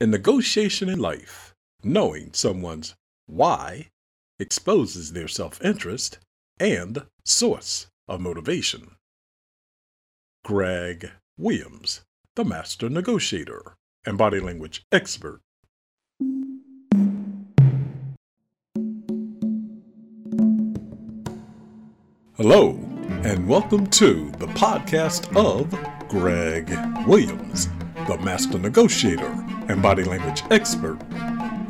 In negotiation in life, knowing someone's why exposes their self interest and source of motivation. Greg Williams, the master negotiator and body language expert. Hello, and welcome to the podcast of Greg Williams, the master negotiator and body language expert.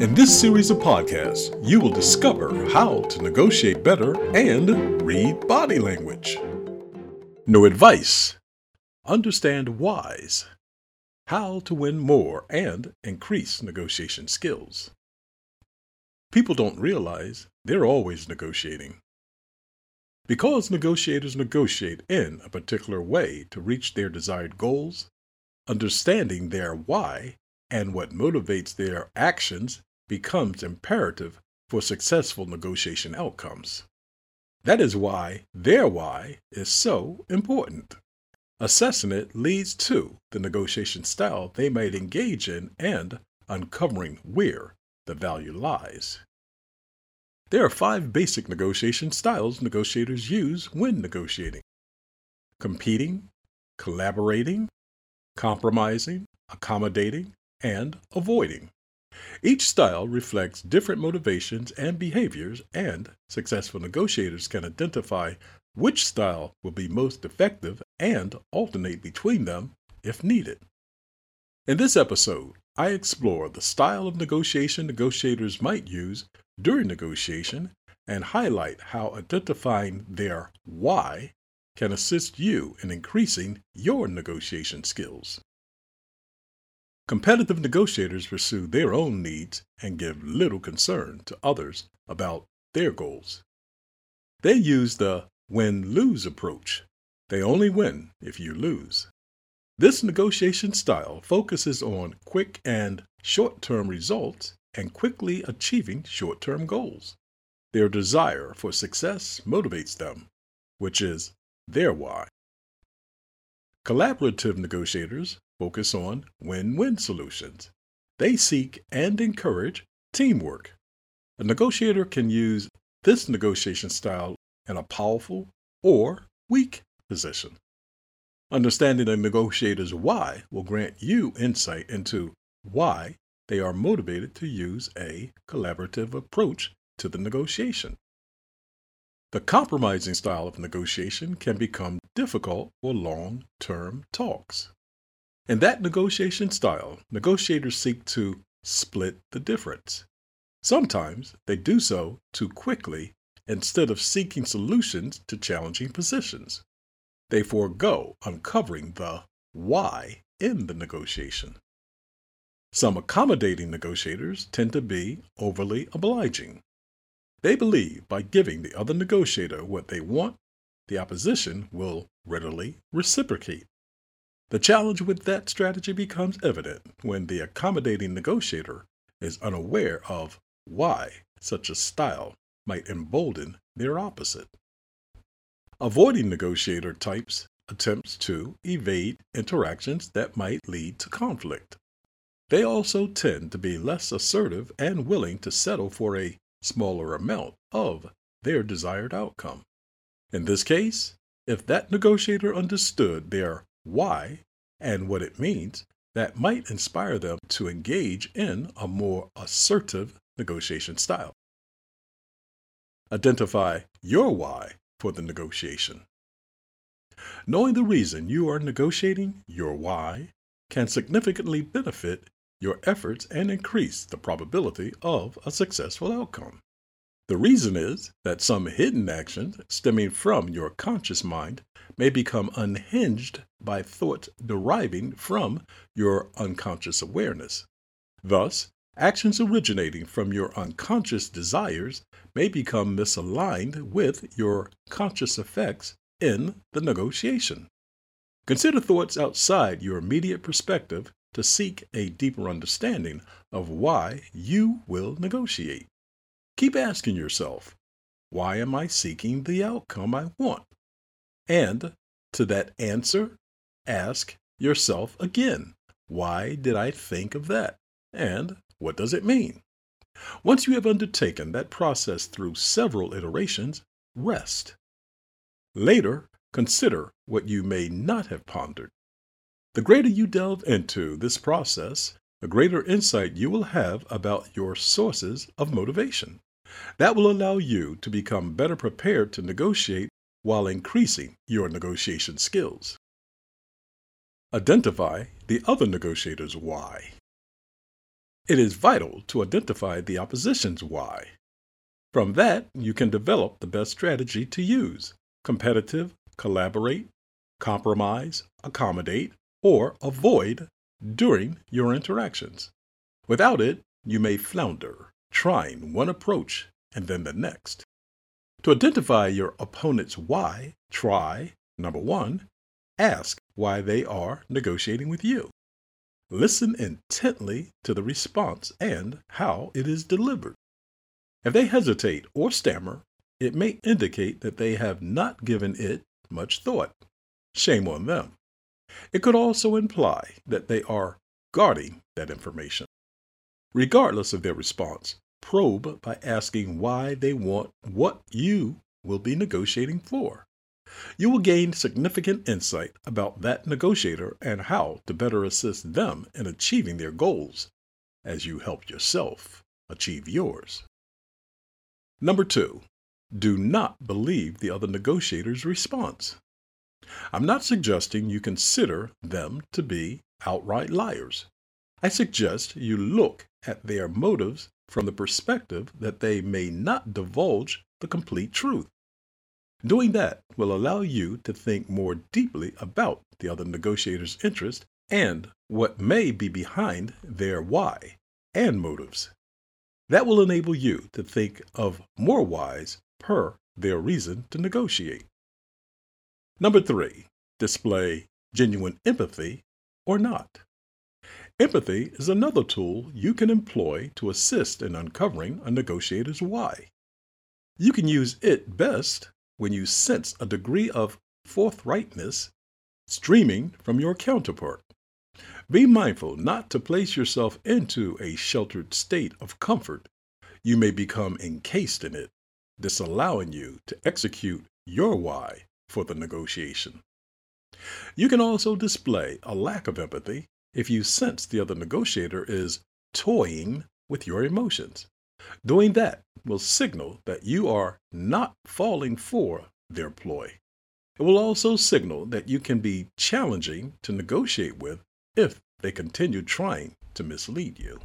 In this series of podcasts, you will discover how to negotiate better and read body language. No advice. Understand whys. How to win more and increase negotiation skills. People don't realize they're always negotiating. Because negotiators negotiate in a particular way to reach their desired goals, understanding their why and what motivates their actions becomes imperative for successful negotiation outcomes. That is why their why is so important. Assessing it leads to the negotiation style they might engage in and uncovering where the value lies. There are five basic negotiation styles negotiators use when negotiating competing, collaborating, compromising, accommodating, and avoiding. Each style reflects different motivations and behaviors, and successful negotiators can identify which style will be most effective and alternate between them if needed. In this episode, I explore the style of negotiation negotiators might use during negotiation and highlight how identifying their why can assist you in increasing your negotiation skills. Competitive negotiators pursue their own needs and give little concern to others about their goals. They use the win lose approach. They only win if you lose. This negotiation style focuses on quick and short term results and quickly achieving short term goals. Their desire for success motivates them, which is their why. Collaborative negotiators focus on win win solutions. They seek and encourage teamwork. A negotiator can use this negotiation style in a powerful or weak position. Understanding a negotiator's why will grant you insight into why they are motivated to use a collaborative approach to the negotiation. The compromising style of negotiation can become difficult for long term talks. In that negotiation style, negotiators seek to split the difference. Sometimes they do so too quickly instead of seeking solutions to challenging positions. They forego uncovering the why in the negotiation. Some accommodating negotiators tend to be overly obliging. They believe by giving the other negotiator what they want, the opposition will readily reciprocate. The challenge with that strategy becomes evident when the accommodating negotiator is unaware of why such a style might embolden their opposite. Avoiding negotiator types attempts to evade interactions that might lead to conflict. They also tend to be less assertive and willing to settle for a smaller amount of their desired outcome. In this case, if that negotiator understood their why and what it means, that might inspire them to engage in a more assertive negotiation style. Identify your why for the negotiation. Knowing the reason you are negotiating, your why, can significantly benefit your efforts and increase the probability of a successful outcome. The reason is that some hidden actions stemming from your conscious mind may become unhinged by thoughts deriving from your unconscious awareness. Thus, actions originating from your unconscious desires may become misaligned with your conscious effects in the negotiation. Consider thoughts outside your immediate perspective to seek a deeper understanding of why you will negotiate. Keep asking yourself, why am I seeking the outcome I want? And to that answer, ask yourself again, why did I think of that? and what does it mean? Once you have undertaken that process through several iterations, rest. Later, consider what you may not have pondered. The greater you delve into this process, the greater insight you will have about your sources of motivation. That will allow you to become better prepared to negotiate while increasing your negotiation skills. Identify the other negotiator's why. It is vital to identify the opposition's why. From that, you can develop the best strategy to use competitive, collaborate, compromise, accommodate, or avoid during your interactions. Without it, you may flounder, trying one approach and then the next. To identify your opponent's why, try number one, ask why they are negotiating with you. Listen intently to the response and how it is delivered. If they hesitate or stammer, it may indicate that they have not given it much thought. Shame on them. It could also imply that they are guarding that information. Regardless of their response, probe by asking why they want what you will be negotiating for. You will gain significant insight about that negotiator and how to better assist them in achieving their goals as you help yourself achieve yours. Number two, do not believe the other negotiator's response. I'm not suggesting you consider them to be outright liars. I suggest you look at their motives from the perspective that they may not divulge the complete truth. Doing that will allow you to think more deeply about the other negotiator's interest and what may be behind their why and motives. That will enable you to think of more whys per their reason to negotiate. Number three, display genuine empathy or not. Empathy is another tool you can employ to assist in uncovering a negotiator's why. You can use it best when you sense a degree of forthrightness streaming from your counterpart. Be mindful not to place yourself into a sheltered state of comfort. You may become encased in it, disallowing you to execute your why for the negotiation. You can also display a lack of empathy if you sense the other negotiator is toying with your emotions. Doing that will signal that you are not falling for their ploy. It will also signal that you can be challenging to negotiate with if they continue trying to mislead you.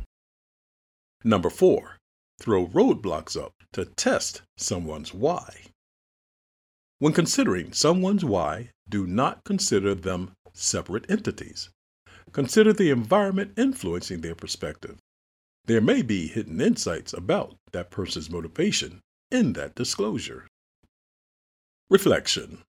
Number four, throw roadblocks up to test someone's why. When considering someone's why, do not consider them separate entities. Consider the environment influencing their perspective. There may be hidden insights about that person's motivation in that disclosure. Reflection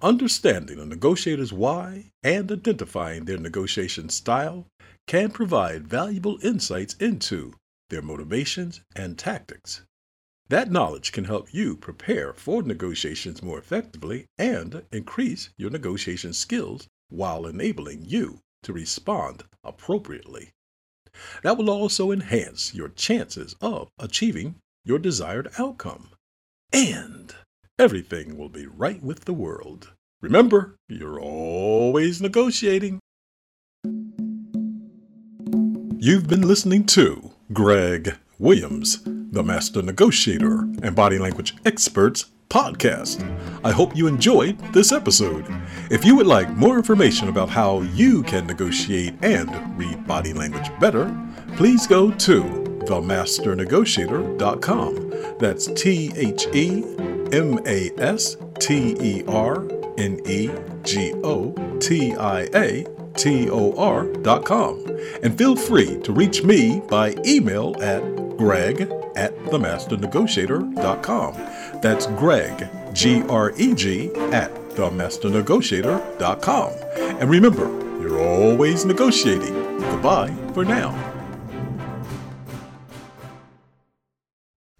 Understanding a negotiator's why and identifying their negotiation style can provide valuable insights into their motivations and tactics. That knowledge can help you prepare for negotiations more effectively and increase your negotiation skills while enabling you to respond appropriately. That will also enhance your chances of achieving your desired outcome. And everything will be right with the world. Remember, you're always negotiating. You've been listening to Greg Williams, the Master Negotiator and Body Language Experts podcast. I hope you enjoyed this episode. If you would like more information about how you can negotiate and read body language better, please go to themasternegotiator.com. That's T H E M A S T E R N E G O T I A T O R.com. And feel free to reach me by email at greg at themasternegotiator.com. That's Greg, G R E G, at themasternegotiator.com. And remember, you're always negotiating. Goodbye for now.